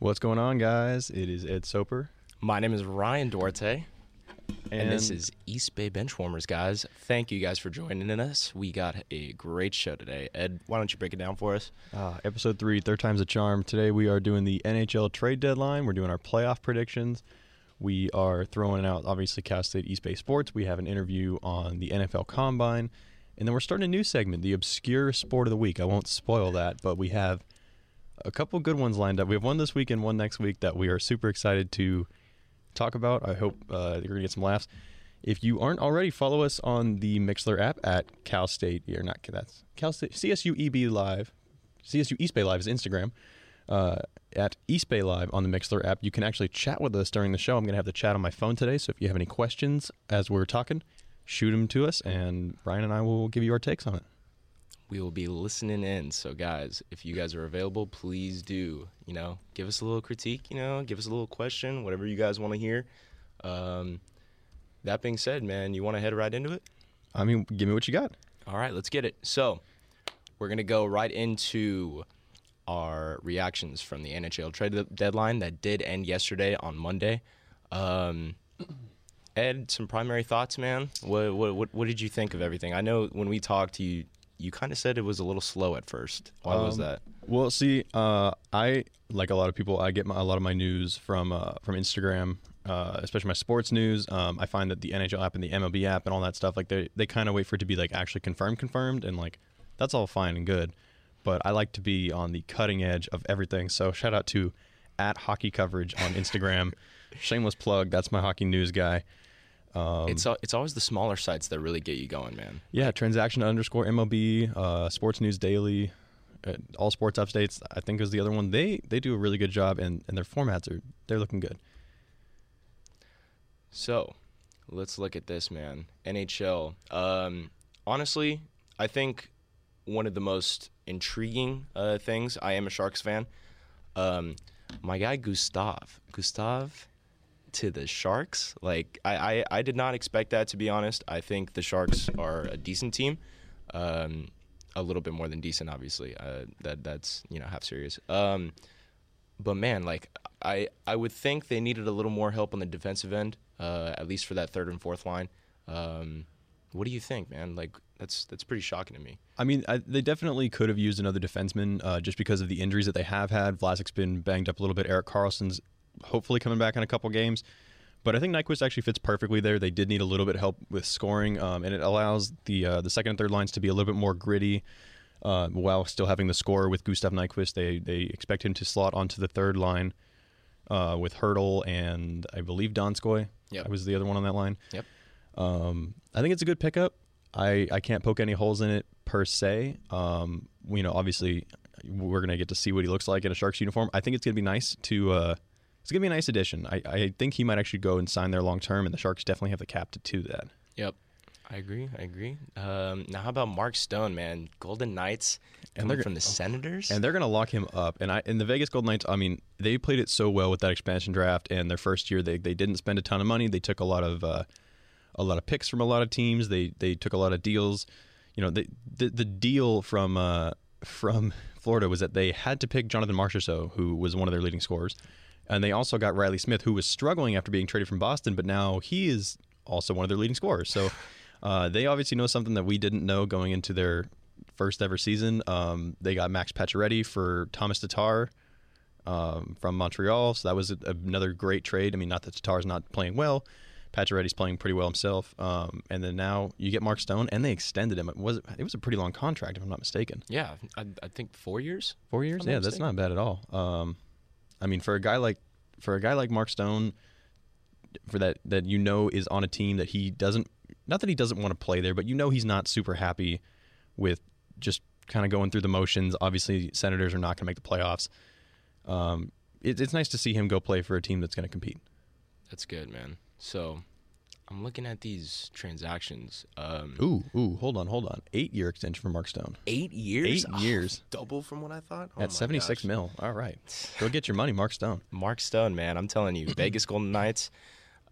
What's going on, guys? It is Ed Soper. My name is Ryan Duarte, and, this is East Bay Benchwarmers, guys. Thank you guys for joining us. We got a great show today. Ed, why don't you break it down for us? uh, episode three, third time's a charm. Today we are doing the NHL trade deadline. We're doing our playoff predictions. We are throwing out, obviously, Cal State East Bay Sports. We have an interview on the NFL Combine. And then we're starting a new segment, the Obscure Sport of the Week. I won't spoil that, but we have a couple good ones lined up. We have one this week and one next week that we are super excited to talk about. I hope uh, you're to get some laughs. If you aren't already, follow us on the Mixlr app at Cal State. Or not that's Cal State CSU EB Live. CSU East Bay Live is Instagram. Uh, at East Bay Live on the Mixlr app, you can actually chat with us during the show. I'm going to have the chat on my phone today, so if you have any questions as we're talking, shoot them to us, and Brian and I will give you our takes on it. We will be listening in. So, guys, if you guys are available, please do, you know, give us a little critique, you know, give us a little question, whatever you guys want to hear. Um, that being said, man, you want to head right into it? I mean, give me what you got. All right, let's get it. So, we're going to go right into our reactions from the NHL trade deadline that did end yesterday on Monday. Um, Ed, some primary thoughts, man. What, what what what did you think of everything? I know when we talked, to you you kind of said it was a little slow at first. Why was Um, that? Well, see, uh, I like a lot of people. I get my, a lot of my news from uh, from Instagram, uh, especially my sports news. Um, I find that the NHL app and the MLB app and all that stuff, like they they kind of wait for it to be like actually confirmed, confirmed, and like that's all fine and good. But I like to be on the cutting edge of everything. So shout out to at hockey coverage on Instagram. Shameless plug. That's my hockey news guy. Um, it's it's always the smaller sites that really get you going, man. Yeah, transaction underscore MLB, uh, Sports News Daily, uh, All Sports Updates. I think is the other one. They they do a really good job, and, and their formats are they're looking good. So, let's look at this, man. NHL. Um, honestly, I think one of the most intriguing uh, things. I am a Sharks fan. Um, my guy Gustav, Gustav, to the Sharks. Like I, I, I did not expect that to be honest. I think the Sharks are a decent team. Um, a little bit more than decent, obviously. Uh, that that's you know half serious. Um, but man, like I I would think they needed a little more help on the defensive end, uh, at least for that third and fourth line. Um, what do you think, man? Like that's that's pretty shocking to me. I mean, I, they definitely could have used another defenseman uh, just because of the injuries that they have had. Vlasic's been banged up a little bit. Erik Karlsson's hopefully coming back in a couple games. But I think Nyquist actually fits perfectly there. They did need a little bit of help with scoring, um, and it allows the uh, the second and third lines to be a little bit more gritty uh, while still having the score with Gustav Nyquist. They they expect him to slot onto the third line uh, with Hurdle and I believe Donskoi. Yep. was the other one on that line. Yep. Um, I think it's a good pickup. I, I can't poke any holes in it per se. Um, you know, obviously, we're gonna get to see what he looks like in a Sharks uniform. I think it's gonna be nice to. Uh, it's gonna be a nice addition. I, I think he might actually go and sign there long term, and the Sharks definitely have the cap to do that. Yep. I agree. I agree. Um, now, how about Mark Stone, man? Golden Knights And they're from go- the Senators. And they're gonna lock him up. And I and the Vegas Golden Knights. I mean, they played it so well with that expansion draft. And their first year, they they didn't spend a ton of money. They took a lot of uh, a lot of picks from a lot of teams. They they took a lot of deals. You know, the the, the deal from uh, from Florida was that they had to pick Jonathan Marchessault, who was one of their leading scorers, and they also got Reilly Smith, who was struggling after being traded from Boston, but now he is also one of their leading scorers. So uh, they obviously know something that we didn't know going into their first ever season. Um, they got Max Pacioretty for Tomas Tatar um, from Montreal, so that was a, another great trade. I mean, not that Tatar's not playing well. Pacioretty's playing pretty well himself, um, and then now you get Mark Stone, and they extended him. It was it was a pretty long contract, if I'm not mistaken. yeah, I, I think four years. Four years? Yeah, that's not bad at all. I mean, for a guy like for a guy like Mark Stone, for that that you know is on a team that he doesn't not that he doesn't want to play there, but you know he's not super happy with just kind of going through the motions. Obviously, Senators are not going to make the playoffs. Um, it, it's nice to see him go play for a team that's going to compete. That's good, man. So, I'm looking at these transactions. Um, Ooh, ooh, hold on, hold on. Eight year extension for Mark Stone Eight years. Eight years. double from what I thought. Oh at seventy six gosh. mil. All right, go get your money, Mark Stone. Mark Stone, man, I'm telling you, Vegas Golden Knights.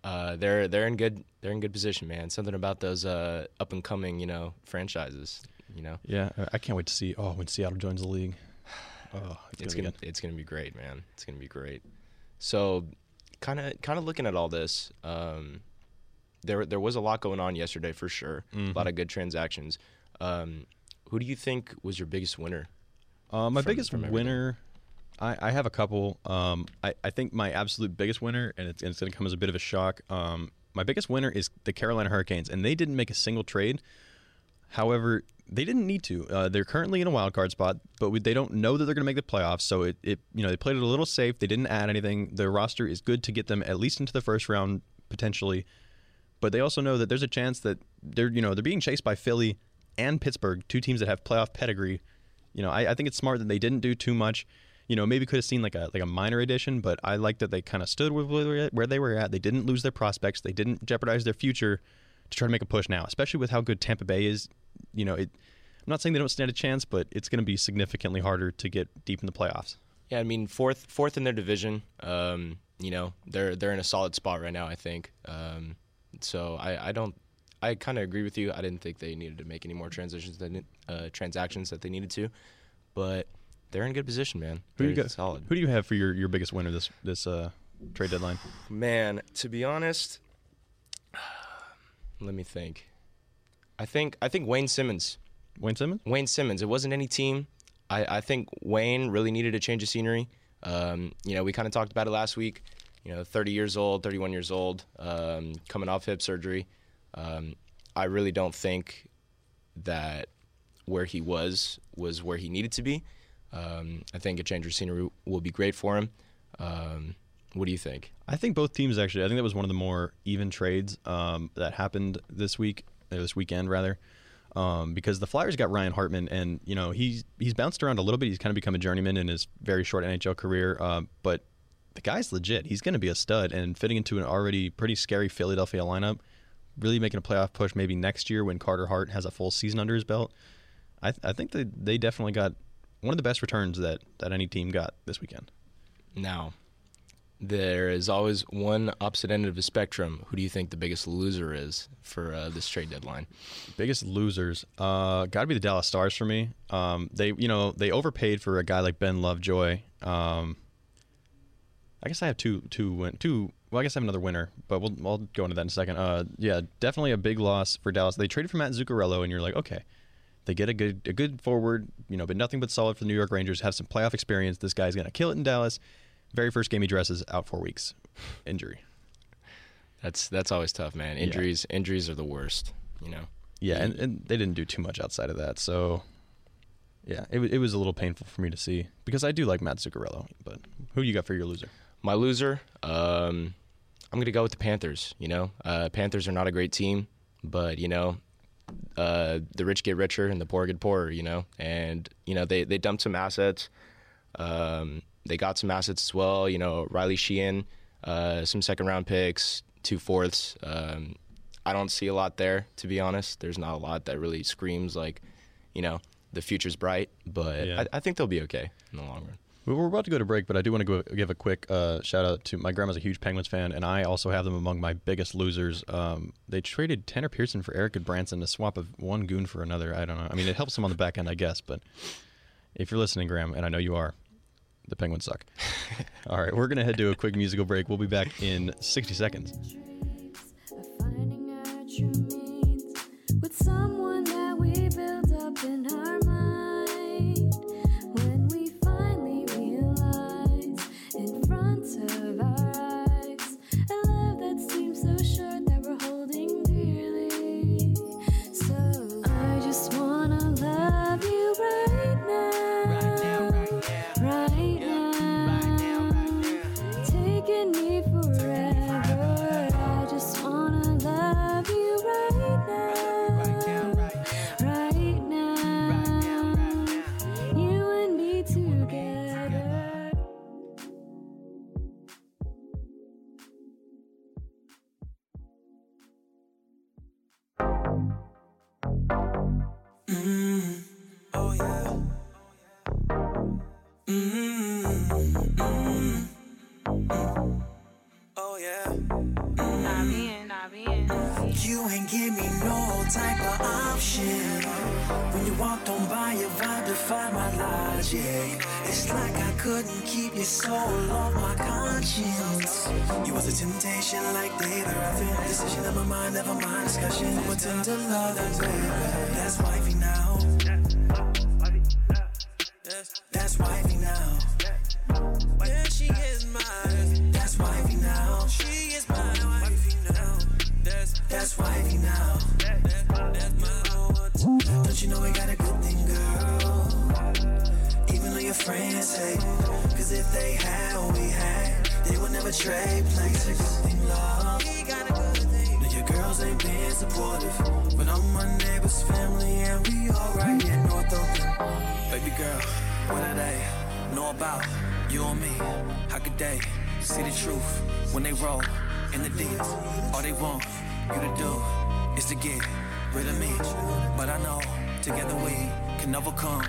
Uh, they're they're in good they're in good position, man. Something about those uh, up and coming, you know, franchises. You know, Yeah, I- I can't wait to see. Oh, when Seattle joins the league. Oh, It's be gonna good. it's gonna be great, man. It's gonna be great. So, kind of kind of looking at all this, um, there there was a lot going on yesterday for sure. A Mm-hmm. lot of good transactions. Um, who do you think was your biggest winner? Uh, my from- biggest from winner, I, I have a couple. Um, I, I think my absolute biggest winner, and it's, it's going to come as a bit of a shock. Um, my biggest winner is the Carolina Hurricanes, and they didn't make a single trade. However, they didn't need to. Uh, they're currently in a wild card spot, but we, they don't know that they're going to make the playoffs. So it, it, you know, they played it a little safe. They didn't add anything. Their roster is good to get them at least into the first round potentially. But they also know that there's a chance that they're, you know, they're being chased by Philly and Pittsburgh, two teams that have playoff pedigree. You know, I, I think it's smart that they didn't do too much. You know, maybe could have seen like a like a minor addition, but I like that they kind of stood with where they were at- they. Didn't lose their prospects. They didn't jeopardize their future to try to make a push now, especially with how good Tampa Bay is. You know, it, I'm not saying they don't stand a chance, but it's going to be significantly harder to get deep in the playoffs. Yeah, I mean fourth fourth in their division. Um, you know, they're they're in a solid spot right now. I think. Um, so I, I don't. I kind of agree with you. I didn't think they needed to make any more transitions than uh, transactions that they needed to, but they're in good position, man. Who do you They're got? Solid. Who do you have for your, your biggest winner this this uh, trade deadline? Man, to be honest, let me think. I think I think Wayne Simmonds. Wayne Simmonds. Wayne Simmonds. It wasn't any team. I, I think Wayne really needed a change of scenery. Um, you know, we kind of talked about it last week. You know, 30 years old, 31 years old, um, coming off hip surgery. Um, I really don't think that where he was was where he needed to be. Um, I think a change of scenery will be great for him. Um, what do you think? I think both teams actually. I think that was one of the more even trades um, that happened this week, this weekend rather, um, because the Flyers got Ryan Hartman, and you know he's he's bounced around a little bit. He's kind of become a journeyman in his very short NHL career, um, but the guy's legit. He's going to be a stud and fitting into an already pretty scary Philadelphia lineup. Really making a playoff push maybe next year when Carter Hart has a full season under his belt. I, th- I think that they definitely got one of the best returns that, that any team got this weekend. Now, there is always one opposite end of the spectrum. Who do you think the biggest loser is for uh, this trade deadline? Biggest losers, uh, got to be the Dallas Stars for me. Um, they, you know, they overpaid for a guy like Ben Lovejoy. Um, I guess I have two, two, win, two. Well, I guess I have another winner, but we'll, I'll go into that in a second. Uh, yeah, definitely a big loss for Dallas. They traded for Matt Zuccarello, and you're like, okay, they get a good, a good forward. You know, but nothing but solid for the New York Rangers. Have some playoff experience. This guy's gonna kill it in Dallas. Very first game he dresses out four weeks, injury. That's that's always tough, man. Yeah. Injuries injuries are the worst. You know. Yeah, and, and they didn't do too much outside of that. So, yeah, it, it was a little painful for me to see because I do like Matt Zuccarello. But who you got for your loser? My loser, um, I'm gonna go with the Panthers. You know, uh, Panthers are not a great team, but you know, uh, the rich get richer and the poor get poorer. You know, and you know they they dumped some assets. Um, they got some assets as well. You know, Riley Sheahan, uh, some second round picks, two fourths. Um, I don't see a lot there, to be honest. There's not a lot that really screams like, you know, the future's bright. But Yeah. I, I think they'll be okay in the long run. We We're about to go to break, but I do want to go, give a quick uh, shout out to my grandma's a huge Penguins fan, and I also have them among my biggest losers. Um, they traded Tanner Pearson for Eric Branson to swap of one goon for another. I don't know. I mean, it helps them on the back end, I guess, but if you're listening, Graham, and I know you are, the Penguins suck. All right, we're gonna head to a quick musical break. We'll be back in 60 seconds. Couldn't keep your soul off my conscience. You was a temptation like David. Feel decision in my mind, never mind discussion. You were tender love, baby. That's wifey now. That's wifey now. Hate. Cause if they had what we had, they would never trade places. Love. We got a good thing. Now your girls ain't being supportive. But I'm my neighbor's family and we all right here in North Oakland. Baby girl, what do they know about you and me? How could they see the truth when they roll in the deep? All they want you to do is to get rid of me. But I know together we can overcome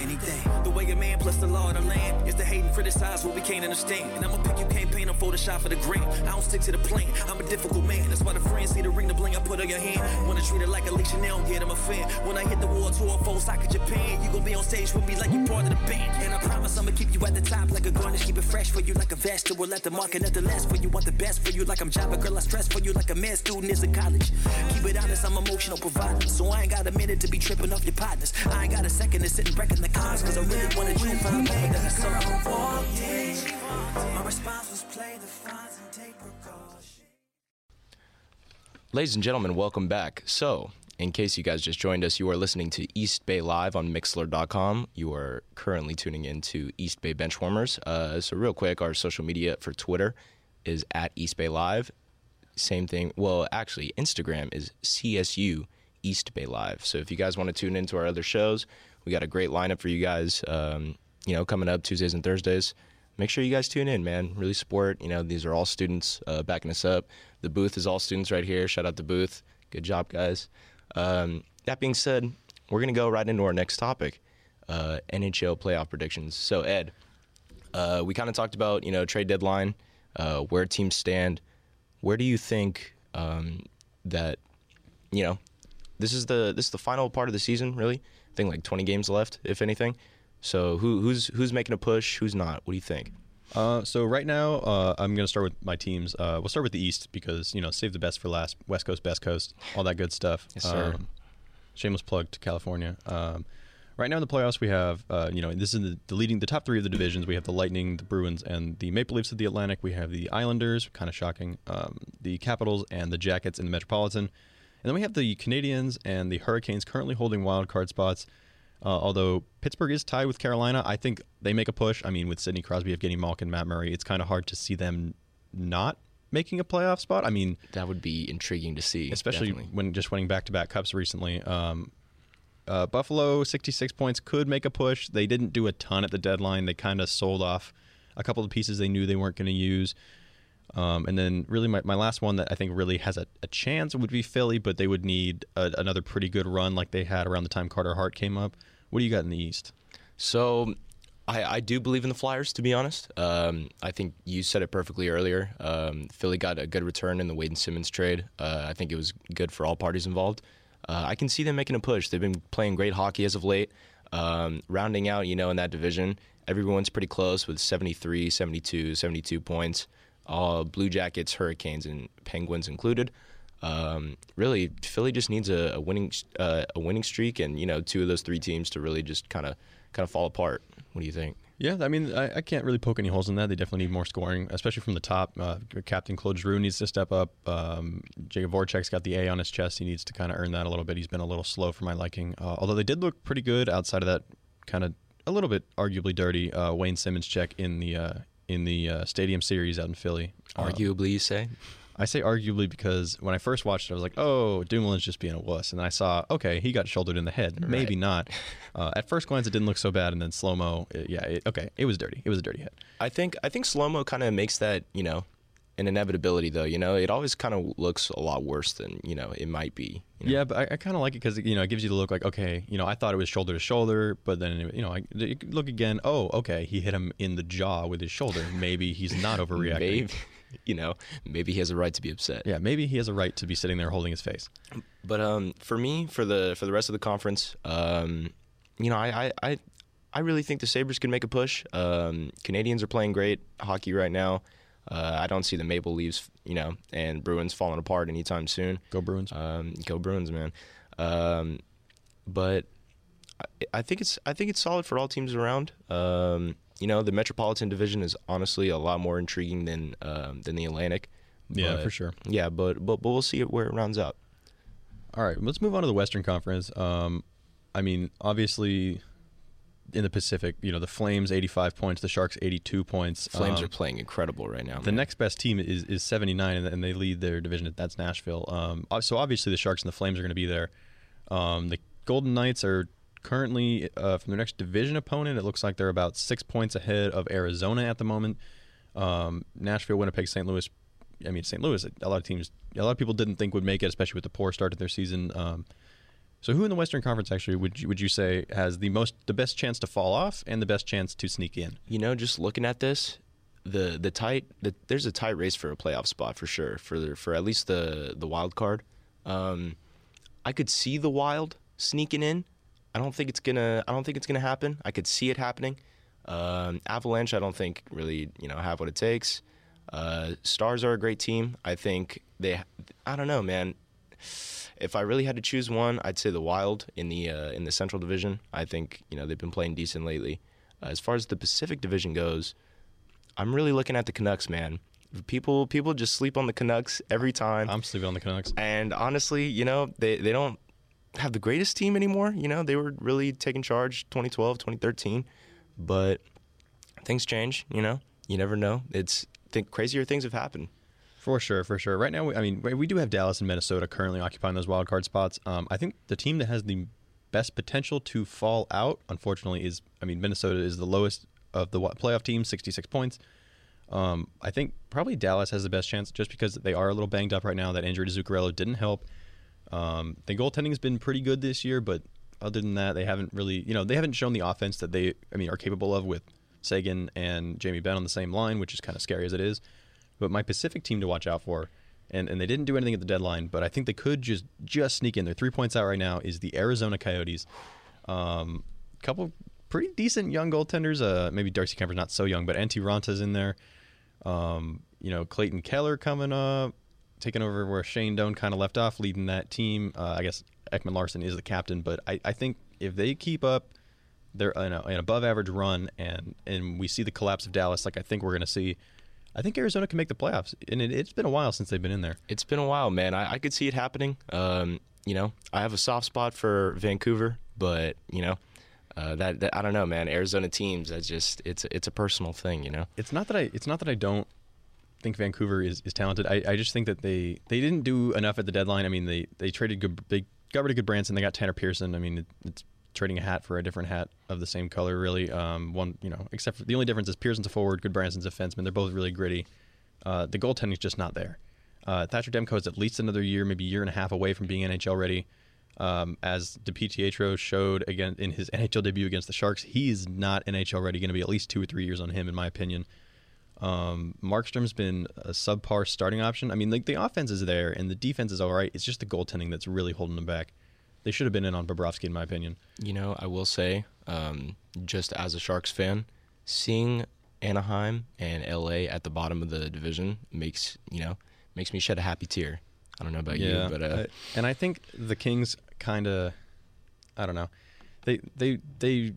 anything. The way a man plus the law of the land is to hate and criticize what we can't understand. And I'ma pick you campaign on Photoshop for the gram. I don't stick to the plan. I'm a difficult man. That's why the friends see the ring, the put on your hand. Wanna treat it like a leash and they don't get him a fan. When I hit the war tour, full soccer Japan, you gon' be on stage with me like you part of the band. And I promise I'ma keep you at the top like a garnish, keep it fresh for you like a vegetable. Let the market at the last for you, want the best for you like I'm Java. Girl, I stress for you like a med student is in college. Keep it honest, I'm emotional provider. So I ain't got a minute to be tripping off your partners. I ain't got a second to sit and reckon the cons, cause I really wanted you to find better than I saw. My response was play the fines and take precaution. Ladies and gentlemen, welcome back. So, in case you guys just joined us, you are listening to East Bay Live on Mixlr.com. You are currently tuning in to East Bay Benchwarmers. Uh, so, real quick, our social media for Twitter is at East Bay Live. Same thing. Well, actually, Instagram is CSU East Bay Live. So, if you guys want to tune into our other shows, we got a great lineup for you guys. Um, you know, coming up Tuesdays and Thursdays. Make sure you guys tune in, man. Really support. You know, these are all students uh, backing us up. The booth is all students right here. Shout out the booth. Good job, guys. Um, that being said, we're gonna go right into our next topic, uh, NHL playoff predictions. So, Ed, uh, we kind of talked about you know trade deadline, uh, where teams stand. Where do you think um, that you know this is the this is the final part of the season? Really, I think like 20 games left, if anything. So who who's who's making a push? Who's not? What do you think? Uh, so right now, uh, I'm gonna start with my teams. Uh, we'll start with the East because you know save the best for last. West Coast, best coast, all that good stuff. Yes, sir. Um, shameless plug to California. Um, right now in the playoffs, we have uh, you know this is the, the leading the top three of the divisions. We have the Lightning, the Bruins, and the Maple Leafs of the Atlantic. We have the Islanders, kind of shocking, um, the Capitals and the Jackets in the Metropolitan, and then we have the Canadiens and the Hurricanes currently holding wild card spots. Uh, although Pittsburgh is tied with Carolina, I think they make a push. I mean, with Sidney Crosby, Evgeni Malkin, Matt Murray, it's kind of hard to see them not making a playoff spot. I mean, That would be intriguing to see, especially definitely. when just winning back-to-back cups recently. Um, uh, Buffalo, 66 points, could make a push. They didn't do a ton at the deadline. They kind of sold off a couple of pieces they knew they weren't going to use. Um, and then, really, my, my last one that I think really has a, a chance would be Philly, but they would need a, another pretty good run like they had around the time Carter Hart came up. What do you got in the East? So, I, I do believe in the Flyers, to be honest. Um, I think you said it perfectly earlier. Um, Philly got a good return in the Wade and Simmons trade. Uh, I think it was good for all parties involved. Uh, I can see them making a push. They've been playing great hockey as of late. Um, rounding out, you know, in that division, everyone's pretty close with 73, 72, 72 points. All Blue Jackets, Hurricanes, and Penguins included. Um, really, Philly just needs a, a winning uh, a winning streak, and you know, two of those three teams to really just kind of kind of fall apart. What do you think? Yeah, I mean, I, I can't really poke any holes in that. They definitely need more scoring, especially from the top. Uh, Captain Claude Giroux needs to step up. Um, Jakub Voracek's got the A on his chest. He needs to kind of earn that a little bit. He's been a little slow for my liking. Uh, although they did look pretty good outside of that kind of a little bit arguably dirty uh, Wayne Simmonds check in the uh, in the uh, Stadium Series out in Philly. Arguably, you say? I say arguably because when I first watched it, I was like, "Oh, Dumoulin's just being a wuss," and then I saw, okay, he got shouldered in the head. Maybe Right. not. Uh, at first glance, it didn't look so bad, and then slow mo, yeah, it, okay, it was dirty. It was a dirty hit. I think I think slow mo kind of makes that you know an inevitability though. You know, it always kind of looks a lot worse than you know it might be. you know? Yeah, but I, I kind of like it because you know it gives you the look like okay, you know I thought it was shoulder to shoulder, but then you know I look again. Oh, okay, he hit him in the jaw with his shoulder. Maybe he's not overreacting. Maybe. you know, maybe he has a right to be upset. Yeah, maybe he has a right to be sitting there holding his face. But um, for me, for the for the rest of the conference, um, you know, I, I I I really think the Sabres can make a push. Um, Canadiens are playing great hockey right now. Uh, I don't see the Maple Leafs, you know, and Bruins falling apart anytime soon. Go Bruins. Um, go Bruins, man. Um, but I, I think it's I think it's solid for all teams around. Um, you know, the Metropolitan Division is honestly a lot more intriguing than um, than the Atlantic. Yeah, But- for sure. Yeah, but but but we'll see where it rounds out. All right, let's move on to the Western Conference. Um, I mean, obviously, in the Pacific, you know, the Flames 85 points, the Sharks 82 points. Flames Um, are playing incredible right now. The man. next best team is, is 79, and, and they lead their division. That's Nashville. Um, so obviously, the Sharks and the Flames are going to be there. Um, the Golden Knights are currently uh, from their next division opponent. It looks like they're about six points ahead of Arizona at the moment. Um, Nashville, Winnipeg, St. Louis. I mean, St. Louis. A lot of teams, a lot of people didn't think would make it, especially with the poor start to their season. Um, so, who in the Western Conference actually would you, would you say has the most, the best chance to fall off and the best chance to sneak in? you know, just looking at this, the the tight the, there's a tight race for a playoff spot for sure for the, for at least the the wild card. Um, I could see the Wild sneaking in. I don't think it's gonna. I don't think it's gonna happen. I could see it happening. Um, Avalanche, I don't think really you know have what it takes. Uh, Stars are a great team. I think they. I don't know, man. If I really had to choose one, I'd say the Wild in the uh, in the Central Division. I think you know they've been playing decent lately. Uh, as far as the Pacific Division goes, I'm really looking at the Canucks, man. People people just sleep on the Canucks every time. I'm sleeping on the Canucks. And honestly, you know, they, they don't have the greatest team anymore. You know, they were really taking charge 2012, 2013. But things change, you know. You never know. It's think crazier things have happened. For sure, for sure. Right now, we- I mean, we do have Dallas and Minnesota currently occupying those wild card spots. Um, I think the team that has the best potential to fall out, unfortunately, is I mean, Minnesota is the lowest of the playoff teams, 66 points. Um, I think probably Dallas has the best chance just because they are a little banged up right now. That injury to Zuccarello didn't help. Um, the goaltending has been pretty good this year, but other than that, they haven't really, you know, they haven't shown the offense that they, I mean, are capable of with Seguin and Jamie Benn on the same line, which is kind of scary as it is. But my Pacific team to watch out for, and, and they didn't do anything at the deadline, but I think they could just just sneak in. They're three points out right now. Is the Arizona Coyotes? Um, couple pretty decent young goaltenders. Uh, maybe Darcy Kuemper's not so young, but Antti Raanta's in there. Um, you know, Clayton Keller coming up, taking over where Shane Doan kind of left off, leading that team. Uh, I guess Ekman-Larsson is the captain, but I, I think if they keep up their an, an above average run and and we see the collapse of Dallas, like I think we're going to see, I think Arizona can make the playoffs. And it, it's been a while since they've been in there. It's been a while, man. I, I could see it happening. Um, you know, I have a soft spot for Vancouver, but you know, uh, that, that I don't know, man. Arizona teams, that's just it's it's a personal thing, you know. It's not that I it's not that I don't think Vancouver is, is talented. I, I just think that they, they didn't do enough at the deadline. I mean, they, they traded good. They got rid of Gudbranson. They got Tanner Pearson. I mean, it, it's trading a hat for a different hat of the same color, really. Um, one, you know, except for the only difference is Pearson's a forward, Gudbranson's a defenseman. They're both really gritty. Uh, the goaltending's just not there. Uh, Thatcher Demko is at least another year, maybe a year and a half away from being NHL ready. Um, as DiPietro showed again in his NHL debut against the Sharks, he is not NHL ready. Going to be at least two or three years on him, in my opinion. Um, Markstrom's been a subpar starting option. I mean, like the offense is there and the defense is all right. It's just the goaltending that's really holding them back. They should have been in on Bobrovsky, in my opinion. You know, I will say, um, just as a Sharks fan, seeing Anaheim and LA at the bottom of the division makes you know makes me shed a happy tear. I don't know about you, but uh, I- and I think the Kings kind of, I don't know, they they they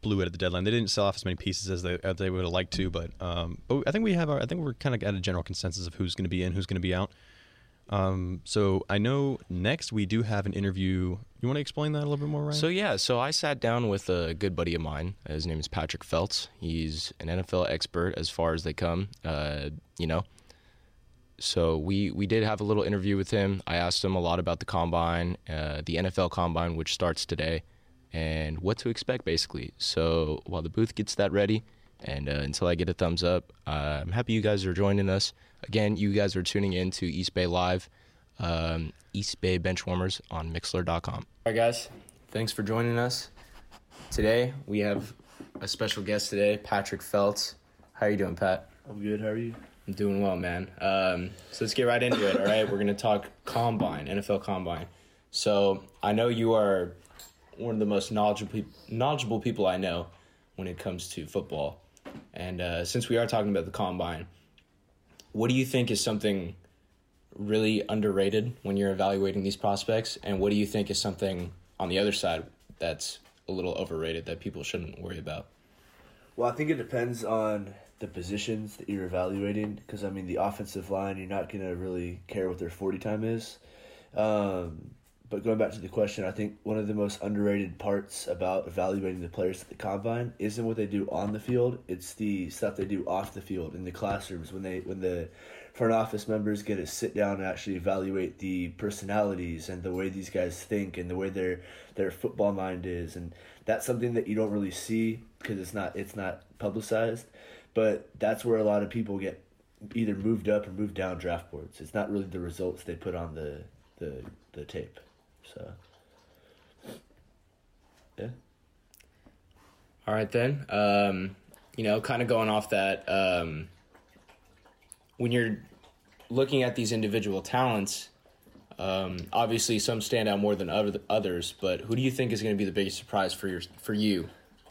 blew it at the deadline. They didn't sell off as many pieces as they as they would have liked to, but um, but I think we have our, I think we're kind of at a general consensus of who's going to be in, who's going to be out. Um, so I know next we do have an interview. You want to explain that a little bit more, Ryan? So yeah, so I sat down with a good buddy of mine. His name is Patrick Feltz. He's an NFL expert as far as they come. Uh, you know. So we we did have a little interview with him. I asked him a lot about the combine, uh, the NFL combine, which starts today, and what to expect basically. So while the booth gets that ready, and uh, until I get a thumbs up, uh, I'm happy you guys are joining us. Again, you guys are tuning in to East Bay Live, um, East Bay Benchwarmers on Mixlr.com. All right, guys, thanks for joining us. Today we have a special guest today, Patrick Feltz. How are you doing, Pat? I'm good. How are you? I'm doing well, man. Um, so let's get right into it. All right, we're gonna talk combine, NFL combine. So I know you are one of the most knowledgeable knowledgeable people I know when it comes to football, and uh, since we are talking about the combine, what do you think is something really underrated when you're evaluating these prospects, and what do you think is something on the other side that's a little overrated that people shouldn't worry about? Well, I think it depends on the positions that you're evaluating because I mean the offensive line you're not gonna really care what their forty time is. Um, but going back to the question, I think one of the most underrated parts about evaluating the players at the combine isn't what they do on the field; it's the stuff they do off the field in the classrooms when they when the front office members get to sit down and actually evaluate the personalities and the way these guys think and the way their their football mind is and that's something that you don't really see because it's not it's not publicized. But that's where a lot of people get either moved up or moved down draft boards. It's not really the results they put on the the, the tape so yeah All right then. Um, you know, kind of going off that, um, when you're looking at these individual talents, um, obviously some stand out more than other others. But who do you think is going to be the biggest surprise for your for you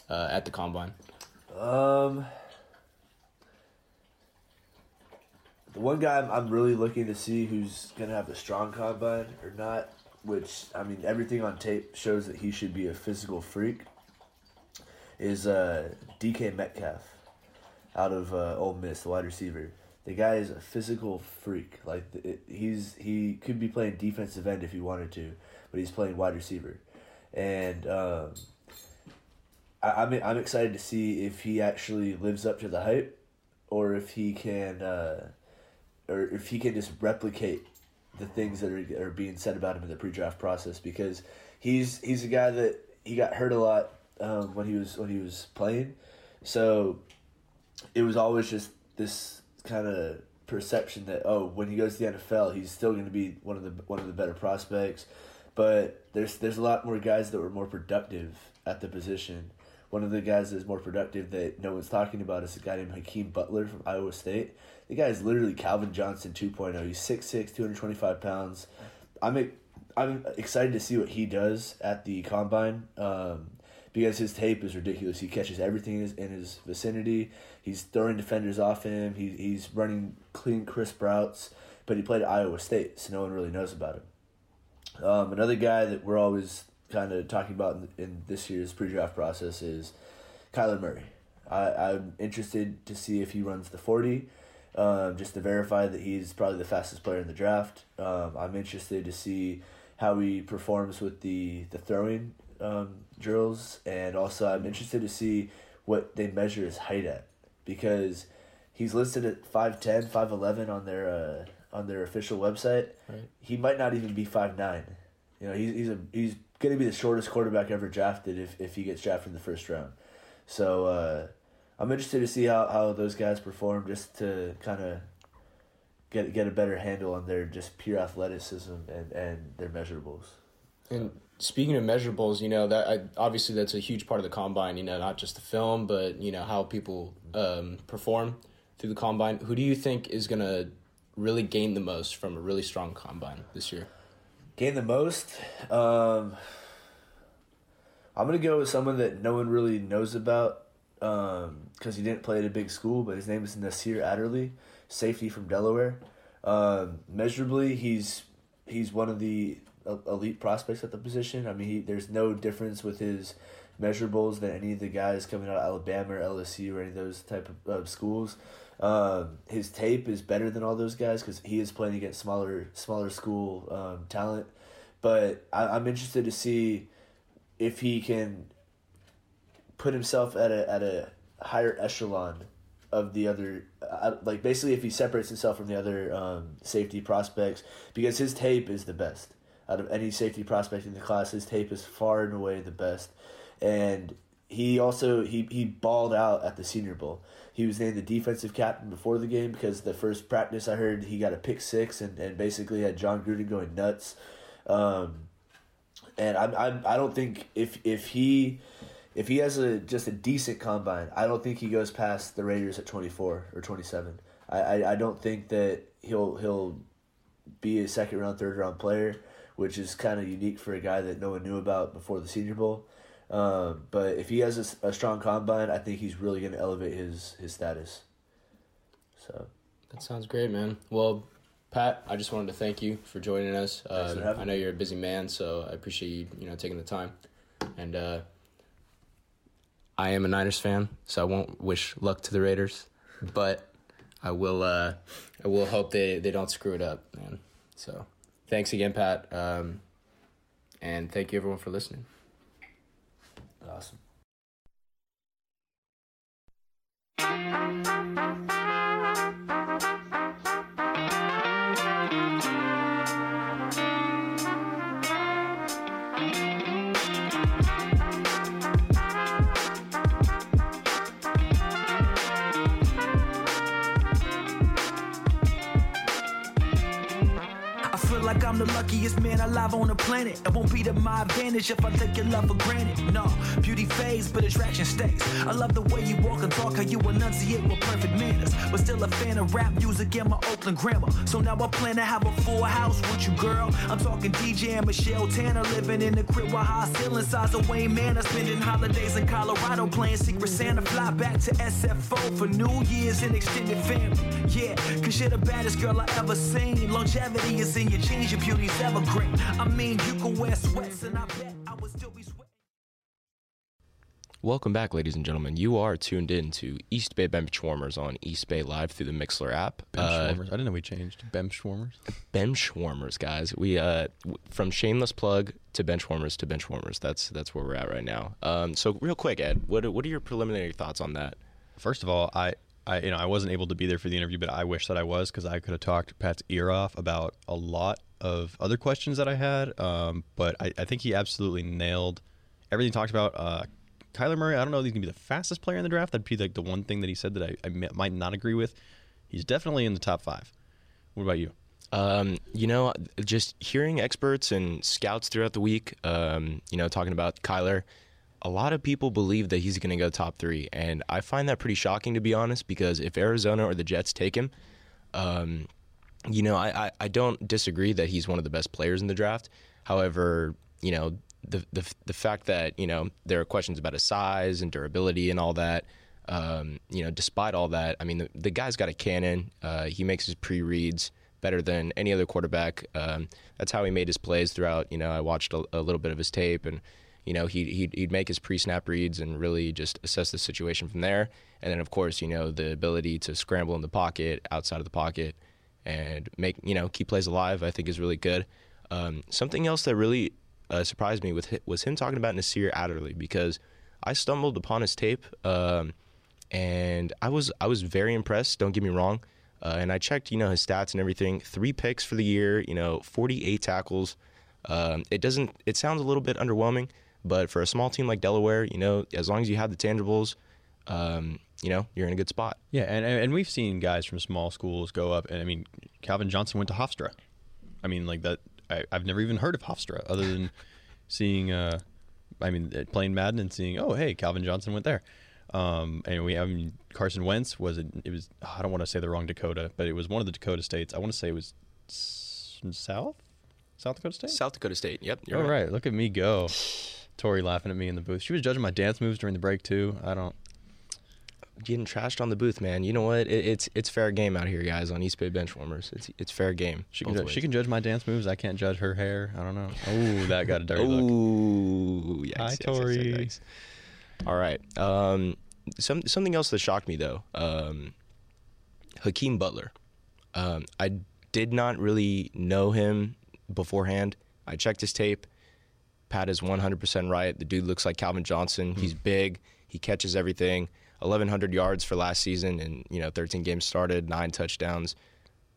uh, at the combine? Um, the one guy I'm, I'm really looking to see who's gonna have a strong combine or not, which I mean everything on tape shows that he should be a physical freak, is uh, DK Metcalf, out of uh, Ole Miss, the wide receiver. The guy is a physical freak. Like it, he's he could be playing defensive end if he wanted to, but he's playing wide receiver, and um, I, I'm I'm excited to see if he actually lives up to the hype, or if he can, uh, or if he can just replicate the things that are, are being said about him in the pre-draft process. Because he's he's a guy that he got hurt a lot um, when he was when he was playing, so it was always just this kind of perception that oh when he goes to the NFL he's still going to be one of the one of the better prospects but there's there's a lot more guys that were more productive at the position one of the guys that's more productive that no one's talking about is a guy named Hakeem Butler from Iowa State the guy is literally Calvin Johnson 2.0 he's 6'6 225 pounds I'm I'm excited to see what he does at the combine um, because his tape is ridiculous. He catches everything in his, in his vicinity. He's throwing defenders off him. He, he's running clean, crisp routes. But he played at Iowa State, so no one really knows about him. Um, another guy that we're always kind of talking about in, in this year's pre-draft process is Kyler Murray. I, I'm interested to see if he runs the 40, um, just to verify that he's probably the fastest player in the draft. Um, I'm interested to see how he performs with the, the throwing um, drills, and also I'm interested to see what they measure his height at because he's listed at 5'10", 5'11", on their uh, on their official website. Right. He might not even be 5'9". You know, he's he's a he's going to be the shortest quarterback ever drafted if, if he gets drafted in the first round. So uh, I'm interested to see how, how those guys perform just to kind of get get a better handle on their just pure athleticism and, and their measurables. And speaking of measurables, you know that I, obviously that's a huge part of the combine. You know, not just the film, but you know how people um, perform through the combine. Who do you think is gonna really gain the most from a really strong combine this year? Gain the most. Um, I'm gonna go with someone that no one really knows about because he didn't play at a big school, but his name is Nasir Adderley, safety from Delaware. Um, measurably, he's he's one of the elite prospects at the position. I mean, he, there's no difference with his measurables than any of the guys coming out of Alabama or LSU or any of those type of schools. Um, his tape is better than all those guys because he is playing against smaller smaller school um, talent. But I, I'm interested to see if he can put himself at a at a higher echelon of the other uh, like basically if he separates himself from the other um, safety prospects because his tape is the best out of any safety prospect in the class his tape is far and away the best and he also he, he balled out at the senior bowl he was named the defensive captain before the game because the first practice i heard he got a pick six and, and basically had jon gruden going nuts um, and I'm, I'm i don't think if if he if he has a just a decent combine, I don't think he goes past the Raiders at 24 or 27. I, I, I don't think that he'll he'll be a second round, third round player, which is kind of unique for a guy that no one knew about before the Senior Bowl. Um, but if he has a strong combine, I think he's really going to elevate his his status. So That sounds great, man. Well, Pat, I just wanted to thank you for joining us. Uh, I know you're a busy man, so I appreciate you, you know, taking the time. And uh, I am a Niners fan, so I won't wish luck to the Raiders, but I will. Uh, I will hope they they don't screw it up, man. So, thanks again, Pat, um, and thank you everyone for listening. Awesome. I'm the luckiest man alive on the planet. It won't be to my advantage if I take your love for granted. No, beauty fades, but attraction stays. I love the way you walk and talk, how you enunciate with perfect manners. But still a fan of rap music and my Oakland grammar. So now I plan to have a full house with you, girl. I'm talking DJ and Michelle Tanner living in the crib with high ceiling size of Wayne Manor. Spending holidays in Colorado playing Secret Santa. Fly back to SFO for New Year's and extended family. Yeah, cause you're the baddest girl I ever seen. Longevity is in your jeans, your beauty's evergreen. I mean, you can wear sweats and I bet I would still be sweating. Welcome back, ladies and gentlemen. You are tuned in to East Bay Bench Warmers on East Bay Live through the Mixlr app. Bench Uh, warmers. I didn't know we changed bench warmers. bench warmers, guys. We uh w- from shameless plug to bench warmers to bench warmers. That's that's where we're at right now. Um, so real quick, Ed, what are- what are your preliminary thoughts on that? First of all, I, I you know I wasn't able to be there for the interview, but I wish that I was because I could have talked Pat's ear off about a lot of other questions that I had. Um, but I, I think he absolutely nailed everything he talked about. Uh, Kyler Murray, I don't know if he's gonna be the fastest player in the draft. That'd be like the one thing that he said that I, I might not agree with. He's definitely in the top five. What about you? Um, you know, just hearing experts and scouts throughout the week, um, you know, talking about Kyler, a lot of people believe that he's going to go top three, and I find that pretty shocking to be honest. Because if Arizona or the Jets take him, um, you know, I, I, I don't disagree that he's one of the best players in the draft. However, you know, the the the fact that you know there are questions about his size and durability and all that. Um, you know, despite all that, I mean, the, the guy's got a cannon. Uh, he makes his pre-reads better than any other quarterback. Um, that's how he made his plays throughout. You know, I watched a, a little bit of his tape, and you know, he he'd, he'd make his pre-snap reads and really just assess the situation from there. And then, of course, you know, the ability to scramble in the pocket, outside of the pocket, and make you know keep plays alive. I think is really good. Um, something else that really uh, surprised me with was him talking about Nasir Adderley because I stumbled upon his tape um, and I was I was very impressed. Don't get me wrong. Uh, and I checked, you know, his stats and everything. Three picks for the year. You know, 48 tackles. Um, it doesn't. It sounds a little bit underwhelming, but for a small team like Delaware, you know, as long as you have the tangibles, um, you know, you're in a good spot. Yeah, and and we've seen guys from small schools go up, and I mean, Calvin Johnson went to Hofstra. I mean, like that. I, I've never even heard of Hofstra other than seeing. Uh, I mean, uh, playing Madden and seeing, oh, hey, Calvin Johnson went there. Um, and we, I mean, Carson Wentz was it? It was. I don't want to say the wrong Dakota, but it was one of the Dakota states. I want to say it was South, South Dakota State. South Dakota State. Yep. You're All right, look at me go. Tori laughing at me in the booth. She was judging my dance moves during the break too. I don't. Getting trashed on the booth, man. You know what? It, it's it's fair game out here, guys. On East Bay Benchwarmers, it's it's fair game. She can ju- she can judge my dance moves. I can't judge her hair. I don't know. Oh, that got a dirty look. Ooh, yikes, Hi, yikes, yikes, yikes. All right. Um, some something else that shocked me though. Um, Hakeem Butler. Um, I did not really know him beforehand. I checked his tape. Pat is 100% right. The dude looks like Calvin Johnson. He's big. He catches everything. 1,100 yards for last season, and you know, 13 games started, nine touchdowns.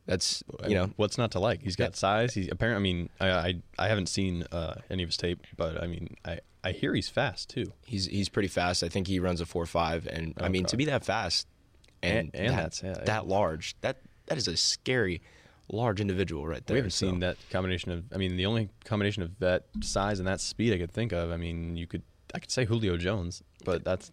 That's you know, what's not to like? He's got size. He's apparently. I mean, I I, I haven't seen uh, any of his tape, but I mean, I I hear he's fast too. He's he's pretty fast. I think he runs a four five, and I mean Okay. to be that fast and, And- and that, yeah, that yeah. large, that that is a scary, large individual right there. we haven't so- seen that combination of. I mean, the only combination of that size and that speed I could think of. I mean, you could I could say Julio Jones, but that's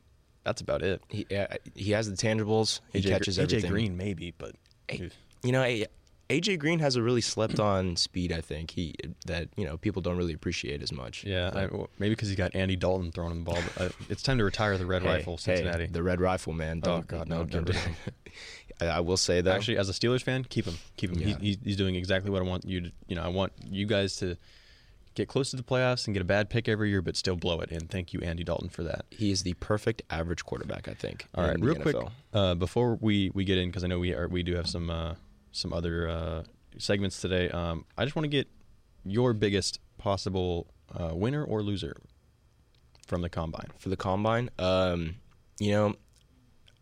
that's about it. He uh, he has the tangibles. He AJ, catches AJ everything. Green maybe, but A- you know, A- AJ Green has a really slept on speed. I think he that you know people don't really appreciate as much. Yeah, I, well, maybe because he's got Andy Dalton throwing him the ball. But, uh, it's time to retire the Red hey, Rifle, Cincinnati. Hey, the Red Rifle, man. Oh, Don't, God, no, no, don't do rid I, I will say that Actually, as a Steelers fan, keep him. Keep him. Yeah. He, he's, he's doing exactly what I want you to. You know, I want you guys to get close to the playoffs and get a bad pick every year, but still blow it. And thank you, Andy Dalton, for that. he is the perfect average quarterback. I think. All right, real quick uh, before we, we get in because I know we are we do have some uh, some other uh, segments today. Um, I just want to get your biggest possible uh, winner or loser from the combine. for the combine. Um, you know,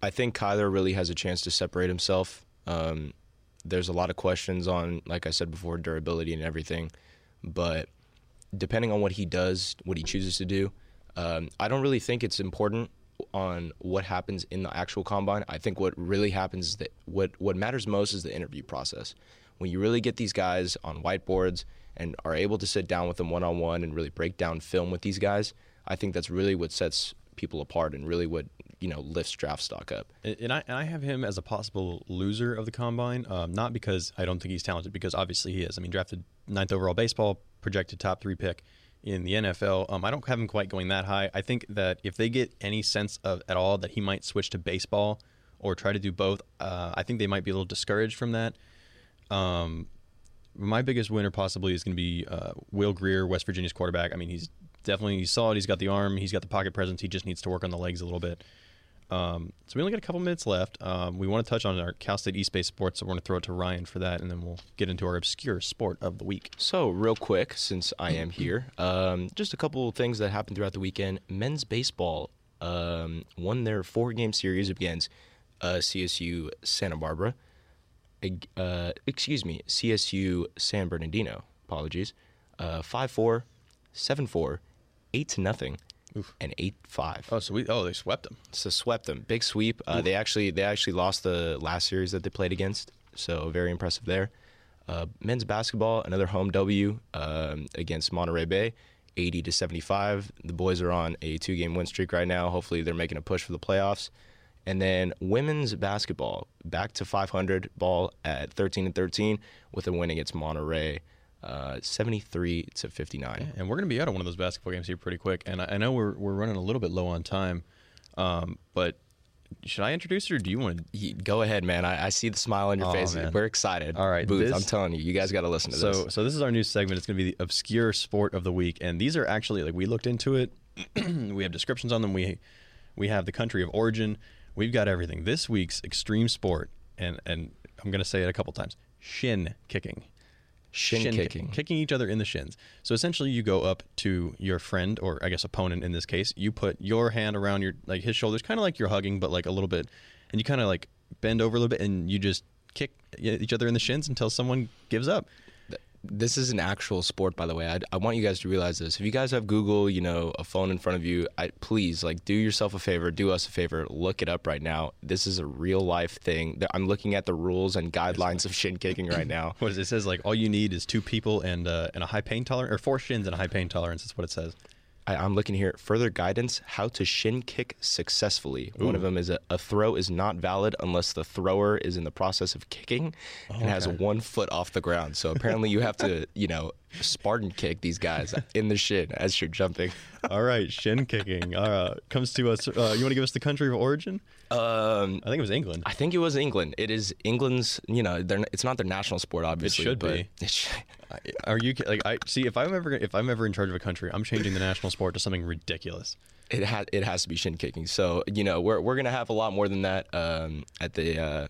I think Kyler really has a chance to separate himself. Um, there's a lot of questions on, like I said before, durability and everything, but depending on what he does, what he chooses to do, um, I don't really think it's important on what happens in the actual combine. I think what really happens is that what what matters most is the interview process. When you really get these guys on whiteboards and are able to sit down with them one on one and really break down film with these guys, I think that's really what sets people apart and really what you know lifts draft stock up. And I, and I have him as a possible loser of the combine, um, not because I don't think he's talented, because obviously he is. I mean, drafted ninth overall baseball, projected top three pick in the NFL. Um, I don't have him quite going that high. I think that if they get any sense of at all that he might switch to baseball or try to do both, uh, I think they might be a little discouraged from that. Um, my biggest winner possibly is going to be uh, Will Grier, West Virginia's quarterback. I mean, he's definitely he's solid. He's got the arm. He's got the pocket presence. He just needs to work on the legs a little bit. Um, so we only got a couple minutes left. Um, we want to touch on our Cal State East Bay sports, so we're going to throw it to Ryan for that, and then we'll get into our obscure sport of the week. So, real quick, since I am here, um, just a couple things that happened throughout the weekend. Men's baseball um, won their four game series against uh, CSU Santa Barbara. Uh, excuse me, CSU San Bernardino. Apologies. Uh, 5 4, 7 4, 8 to nothing, and 8 5. Oh, so we oh they swept them. So swept them, big sweep. Uh, they actually they actually lost the last series that they played against, so very impressive there. Uh, men's basketball, another home W um, against Monterey Bay, 80 to 75. The boys are on a two game win streak right now. Hopefully, they're making a push for the playoffs. And then women's basketball, back to 500 ball at 13 and 13 with a win against Monterey, uh, 73 to 59. And we're going to be out of one of those basketball games here pretty quick. And I, I know we're we're running a little bit low on time, um, but should I introduce or do you want to? Go ahead, man. I, I see the smile on your Oh, face. man. We're excited. All right, Booth. this- I'm telling you, you guys got to listen to So this. so this is our new segment. It's going to be the obscure sport of the week, and these are actually like we looked into it. we have descriptions on them. We we have the country of origin. We've got everything. This week's extreme sport, and and I'm going to say it a couple times: shin kicking. Shin, kicking. kicking each other in the shins. So essentially, you go up to your friend, or I guess opponent in this case. You put your hand around your like his shoulders, kind of like you're hugging, but like a little bit, and you kind of like bend over a little bit, and you just kick each other in the shins until someone gives up. This is an actual sport, by the way. I, I want you guys to realize this. If you guys have Google, you know, a phone in front of you, I, please, like, do yourself a favor, do us a favor, look it up right now. This is a real life thing. I'm looking at the rules and guidelines of shin kicking right now. What is it? It says like all you need is two people and uh, and a high pain tolerance, or four shins and a high pain tolerance. That's what it says. I, I'm looking here. Further guidance: how to shin kick successfully. One of them is a, a throw is not valid unless the thrower is in the process of kicking and oh, has one foot off the ground. So apparently, you have to, you know, Spartan kick these guys in the shin as you're jumping. All right, shin kicking uh, comes to us. Uh, you want to give us the country of origin? Um, I think it was England. I think it was England. It is England's. You know, they're, it's not their national sport, obviously. should but be. It should, Are you like I see? If I'm ever if I'm ever in charge of a country, I'm changing the national sport to something ridiculous. it has it has to be shin kicking. So you know, we're we're gonna have a lot more than that um, at the. Uh,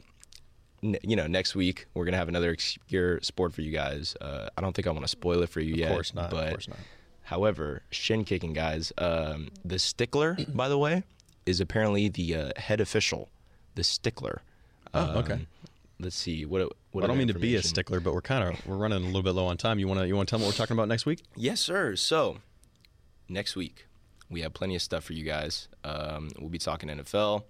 you know, next week we're gonna have another obscure sport for you guys. Uh, I don't think I want to spoil it for you yet. Of course not, of course not. However, shin kicking, guys. Um, the stickler, by the way, is apparently the uh, head official. The stickler. Oh, okay. Um, Let's see. What? What? I don't mean to be a stickler, but we're kind of we're running a little bit low on time. You want to you want to tell me what we're talking about next week? Yes, sir. So, next week we have plenty of stuff for you guys. Um, we'll be talking NFL.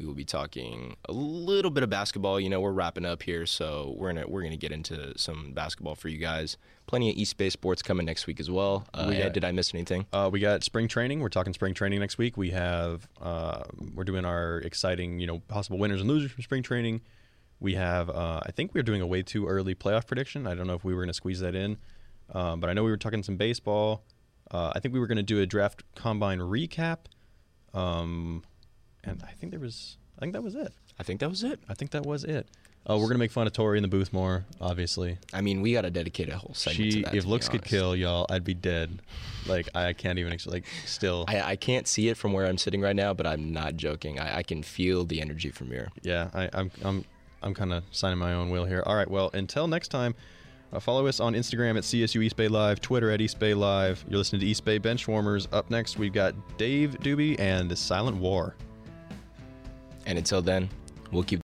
We will be talking a little bit of basketball. You know, we're wrapping up here, so we're gonna we're gonna get into some basketball for you guys. Plenty of East Bay sports coming next week as well. Uh, We Ed, got- did I miss anything? Uh, we got spring training. We're talking spring training next week. We have uh, we're doing our exciting, you know, possible winners and losers from spring training. We have, uh, I think we are doing a way too early playoff prediction. I don't know if we were going to squeeze that in, um, but I know we were talking some baseball. Uh, I think we were going to do a draft combine recap, um, and I think there was, I think that was it. I think that was it. I think that was it. Oh, we're gonna make fun of Tori in the booth more, obviously. I mean, we got to dedicate a whole segment She, to that. if to looks could kill y'all, I'd be dead. Like I can't even like still. I, I can't see it from where I'm sitting right now, but I'm not joking. I, I can feel the energy from here. yeah, I, I'm I'm I'm kind of signing my own will here. All right, well, until next time, uh, follow us on Instagram at CSU East Bay Live, Twitter at East Bay Live. You're listening to East Bay Benchwarmers. Up next, we've got Dave Doobie and the Silent War. And until then, we'll keep